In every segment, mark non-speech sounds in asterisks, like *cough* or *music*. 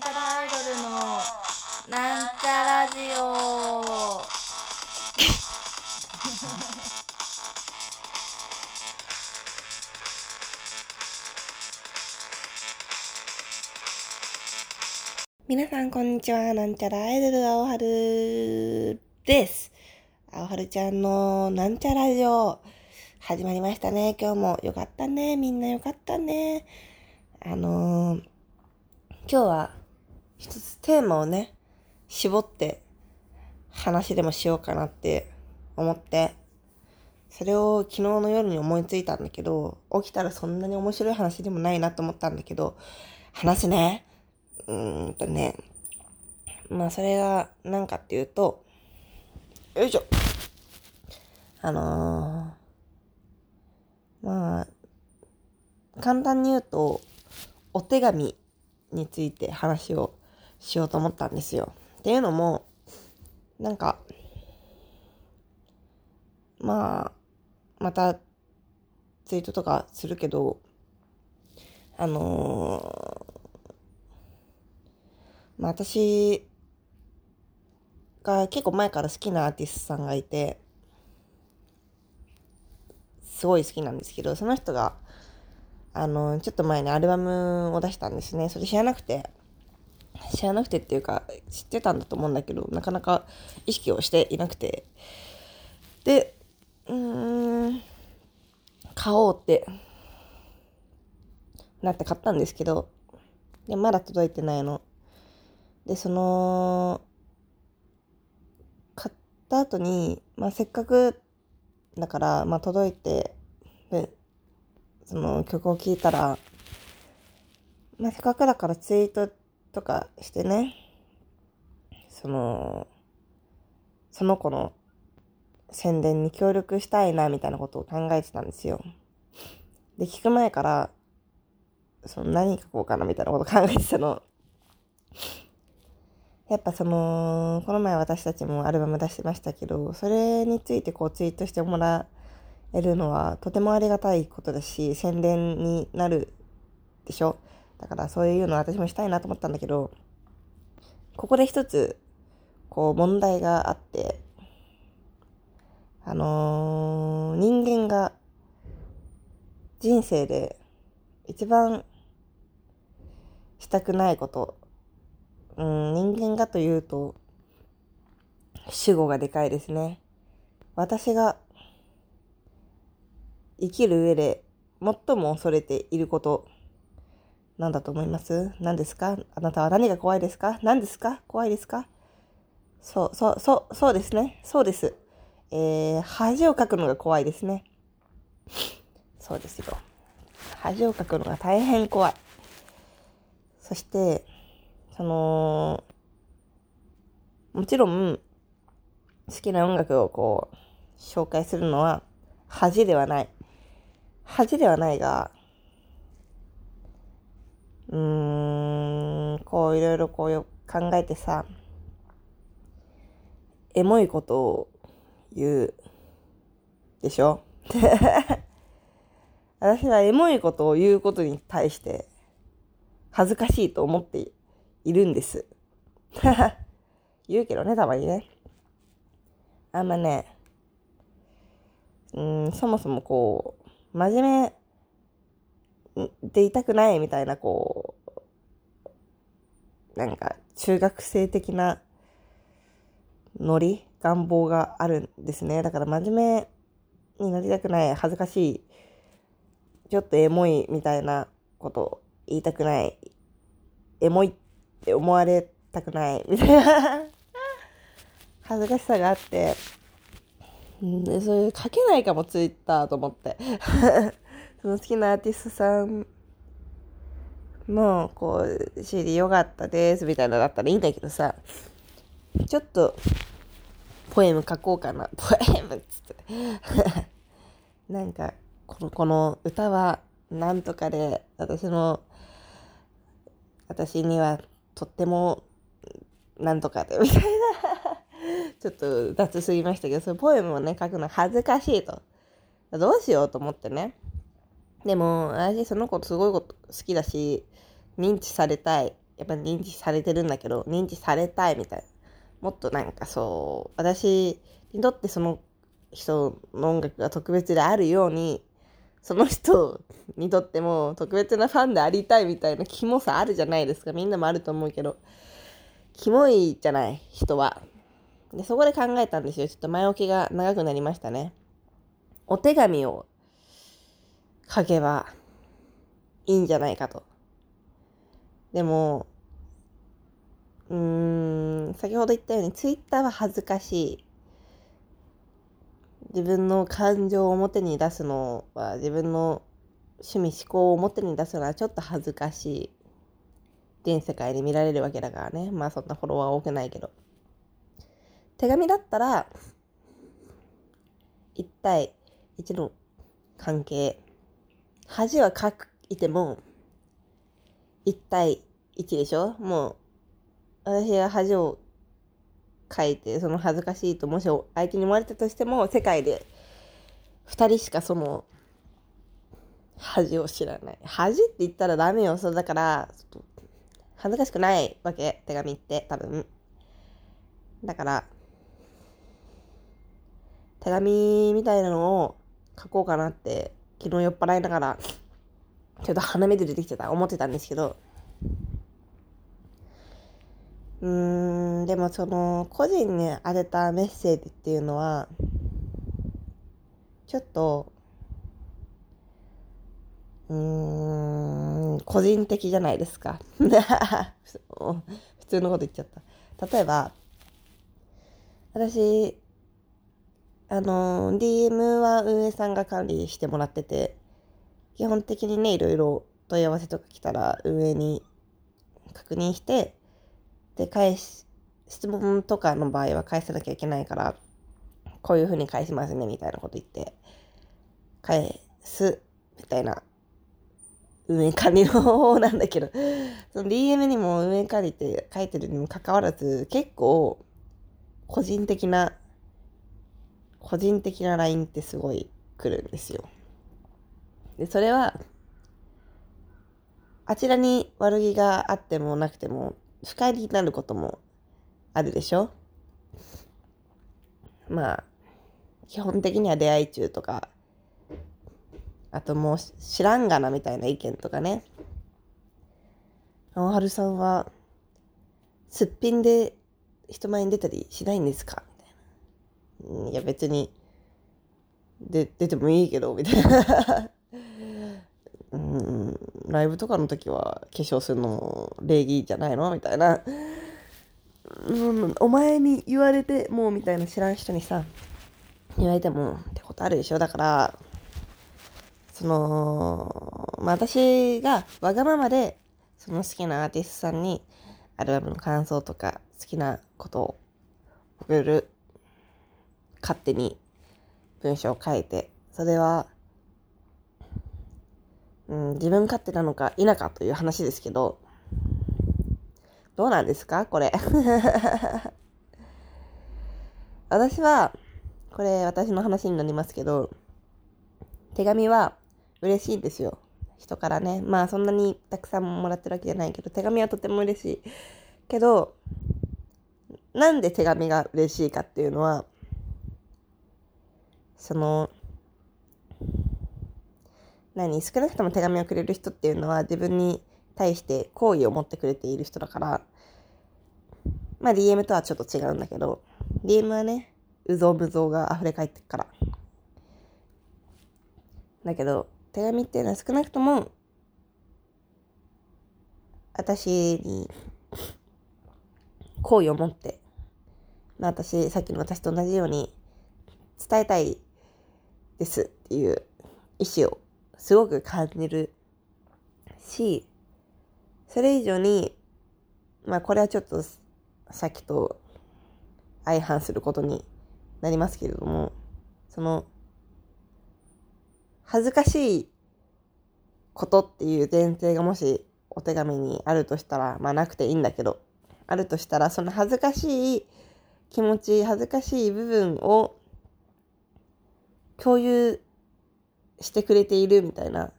なんちゃらアイドルのなんちゃラジオ。*laughs* 皆さんこんにちは。なんちゃらアイドル青春です。青春ちゃんのなんちゃラジオ。始まりましたね。今日もよかったね。みんなよかったね。あのー、今日は一つテーマをね、絞って話でもしようかなって思って、それを昨日の夜に思いついたんだけど、起きたらそんなに面白い話でもないなと思ったんだけど、話すね。うーんとね、まあそれが何かっていうと、よいしょ。あのー、まあ、簡単に言うと、お手紙について話をしようと思ったんですよ。っていうのも、なんか、まあ、またツイートとかするけど、あのー、まあ私が結構前から好きなアーティストさんがいて、すごい好きなんですけど、その人が、あの、ちょっと前にアルバムを出したんですね。それ知らなくて、知らなくてっていうか、知ってたんだと思うんだけど、なかなか意識をしていなくて。で、うーん、買おうってなって買ったんですけど、で、まだ届いてないの。で、その、買った後に、まあ、せっかくだから、まあ、届いて、で、その曲を聴いたら、まあ、せっかくだからツイートとかしてね、その、その子の宣伝に協力したいな、みたいなことを考えてたんですよ。で、聞く前から、その何書こうかな、みたいなこと考えてたの。やっぱその、この前私たちもアルバム出してましたけど、それについてこうツイートしてもらえるのはとてもありがたいことだし、宣伝になるでしょ？だからそういうの私もしたいなと思ったんだけど、ここで一つ、こう問題があって、あのー、人間が人生で一番したくないこと、うん、人間がというと、主語がでかいですね。私が生きる上で最も恐れていること、何だと思います？何ですか？あなたは何が怖いですか？何ですか？怖いですか？そう、そう、そう、そうですね。そうです。えー、恥をかくのが怖いですね。そうですよ。恥をかくのが大変怖い。そして、その、もちろん、好きな音楽をこう、紹介するのは恥ではない。恥ではないが、うん、こういろいろこう考えてさ、エモいことを言うでしょ？*laughs* 私はエモいことを言うことに対して恥ずかしいと思っているんです。*laughs* 言うけどね、たまにね。あんまね、うん、そもそもこう、真面目でいたくないみたいな、こう、なんか、中学生的なノリ、願望があるんですね。だから真面目になりたくない、恥ずかしい、ちょっとエモいみたいなこと言いたくない、エモいって思われたくない、みたいな *laughs* 恥ずかしさがあって、で、それ書けないかも、ツイッターと思って。*laughs* その好きなアーティストさんも、こう、CD よかったです、みたいなのだったらいいんだけどさ、ちょっと、ポエム書こうかな。ポエムっつって。なんか、この、この歌は、なんとかで、私の、私にはとっても、なんとかで、みたいなちょっと雑すぎましたけど、そのポエムをね、書くの恥ずかしいと。どうしようと思ってね。でも、私その子すごいこと好きだし、認知されたい。やっぱ認知されてるんだけど、認知されたいみたいな。もっとなんかそう、私にとってその人の音楽が特別であるように、その人にとっても特別なファンでありたいみたいなキモさあるじゃないですか。みんなもあると思うけど。キモいじゃない、人は。で、そこで考えたんですよ。ちょっと前置きが長くなりましたね。お手紙を書けばいいんじゃないかと。でも、うーん、先ほど言ったように、ツイッターは恥ずかしい。自分の感情を表に出すのは、自分の趣味思考を表に出すのはちょっと恥ずかしい。全世界で見られるわけだからね。まあそんなフォロワー多くないけど。手紙だったら、1対1の関係。恥は書いても、1対1でしょ？もう、私が恥を書いて、その恥ずかしいと、もし相手に思われたとしても、世界で2人しかその、恥を知らない。恥って言ったらダメよ。それだから、恥ずかしくないわけ。手紙って、多分。だから、手紙みたいなのを書こうかなって、昨日酔っ払いながら、ちょっと鼻水出てきてた、思ってたんですけど、うーん、でもその、個人に当てたメッセージっていうのは、ちょっと、うーん、個人的じゃないですか。*laughs* 普通のこと言っちゃった。例えば、私、あの、DM は運営さんが管理してもらってて、基本的にね、いろいろ問い合わせとか来たら運営に確認して、で、返し、質問とかの場合は返さなきゃいけないから、こういうふうに返しますね、みたいなこと言って、返す、みたいな、運営管理の方なんだけど、その DM にも運営管理って書いてるにもかかわらず、結構、個人的な、個人的な LINE ってすごい来るんですよ。で、それは、あちらに悪気があってもなくても、不快になることもあるでしょ？まあ、基本的には出会い中とか、あともう知らんがなみたいな意見とかね。青春さんは、すっぴんで人前に出たりしないんですか？みたい。や別に、で、出てもいいけど、みたいな。*laughs* うん、ライブとかの時は化粧するの礼儀じゃないの？みたいな、うん、お前に言われてもうみたいな知らん人にさ言われてもってことあるでしょ？だからその、まあ、私がわがままでその好きなアーティストさんにアルバムの感想とか好きなことを送る勝手に文章を書いてそれはうん、自分勝手なのか否かという話ですけど、どうなんですか？これ。*laughs* 私は、これ私の話になりますけど、手紙は嬉しいんですよ。人からね。まあそんなにたくさんもらってるわけじゃないけど、手紙はとても嬉しい。けど、なんで手紙が嬉しいかっていうのは、その、何少なくとも手紙をくれる人っていうのは自分に対して好意を持ってくれている人だから、まあ DM とはちょっと違うんだけど、DM はね、うぞうむぞうが溢れ返ってくから。だけど、手紙っていうのは少なくとも、私に好意を持って、まあ私、さっきの私と同じように伝えたいですっていう意思をすごく感じるし、それ以上に、まあこれはちょっとさっきと相反することになりますけれども、その、恥ずかしいことっていう前提がもしお手紙にあるとしたら、まあなくていいんだけど、あるとしたら、その恥ずかしい気持ち、恥ずかしい部分を共有してくれているみたいな、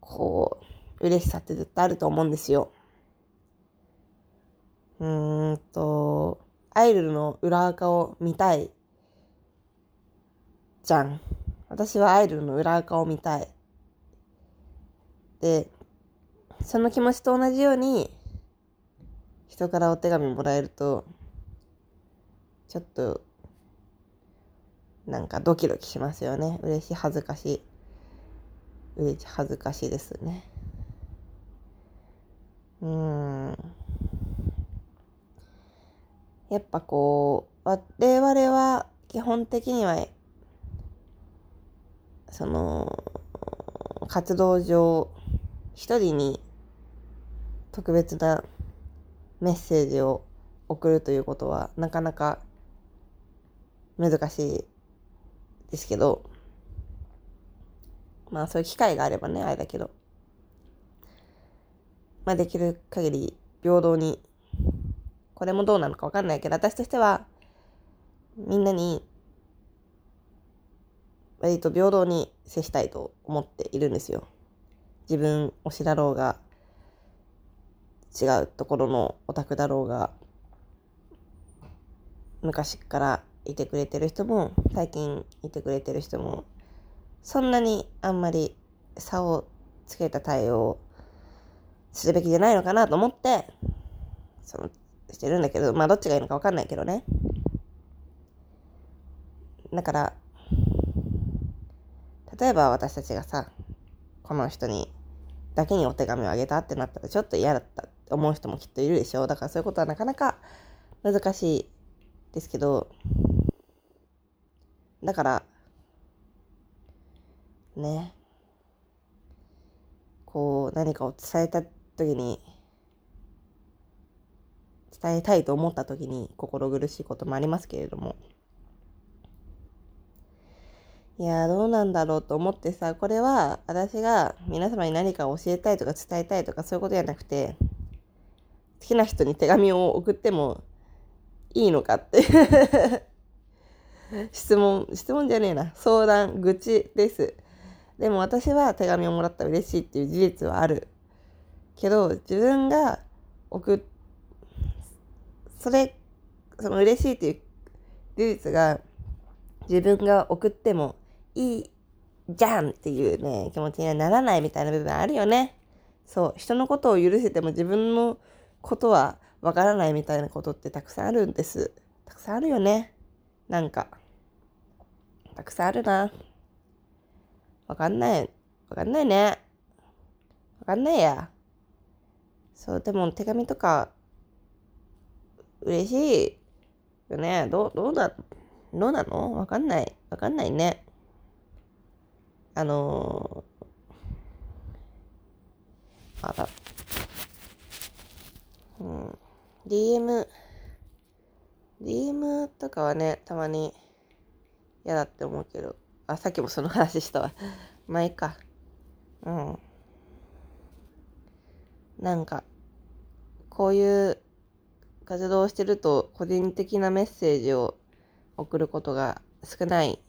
こう、嬉しさって絶対あると思うんですよ。うーんと、アイドルの裏垢を見たい。じゃん。私はアイドルの裏垢を見たい。で、その気持ちと同じように、人からお手紙もらえると、ちょっと、なんかドキドキしますよね。嬉しい、恥ずかしい。嬉しい、恥ずかしいですね。うん。やっぱこう、我々は基本的には、その、活動上、一人に特別なメッセージを送るということはなかなか難しいですけど、まあそういう機会があればね、あれだけど、まあできる限り平等に、これもどうなのかわかんないけど、私としては、みんなに、割と平等に接したいと思っているんですよ。自分推しだろうが、違うところのオタクだろうが、昔からいてくれてる人も、最近いてくれてる人も、そんなにあんまり差をつけた対応をするべきじゃないのかなと思って、その、してるんだけど、まあどっちがいいのかわかんないけどね。だから、例えば私たちがさ、この人にだけにお手紙をあげたってなったらちょっと嫌だったって思う人もきっといるでしょう。だからそういうことはなかなか難しいですけど、だから、ね、こう何かを伝えた時に、伝えたいと思った時に心苦しいこともありますけれども、いやどうなんだろうと思ってさ、これは私が皆様に何かを教えたいとか伝えたいとかそういうことじゃなくて、好きな人に手紙を送ってもいいのかって。*laughs* 質問、質問じゃねえな。相談、愚痴です。でも私は手紙をもらったら嬉しいっていう事実はある。けど、自分が送っ、それ、その嬉しいっていう事実が自分が送ってもいいじゃんっていうね、気持ちにはならないみたいな部分あるよね。そう。人のことを許せても自分のことはわからないみたいなことってたくさんあるんです。たくさんあるよね。なんか。たくさんあるな。わかんない。わかんないね。わかんないや。そう、でも手紙とか、嬉しいよね。どう、どうだ、どうなの？わかんない。わかんないね。あのー、あら。うん。DM、DM とかはね、たまに嫌だって思うけど。あ、さっきもその話したわ。*laughs* まいか。うん。なんか、こういう活動をしてると個人的なメッセージを送ることが少ない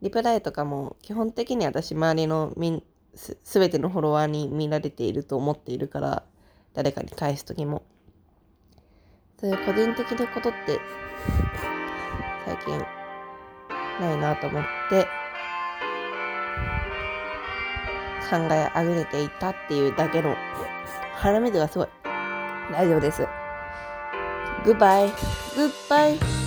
リプライとかも基本的に私周りのみんすべてのフォロワーに見られていると思っているから誰かに返す時もそういう個人的なことって最近ないなと思って考えあぐれていたっていうだけの鼻水がすごい。大丈夫です。グッバイグッバイ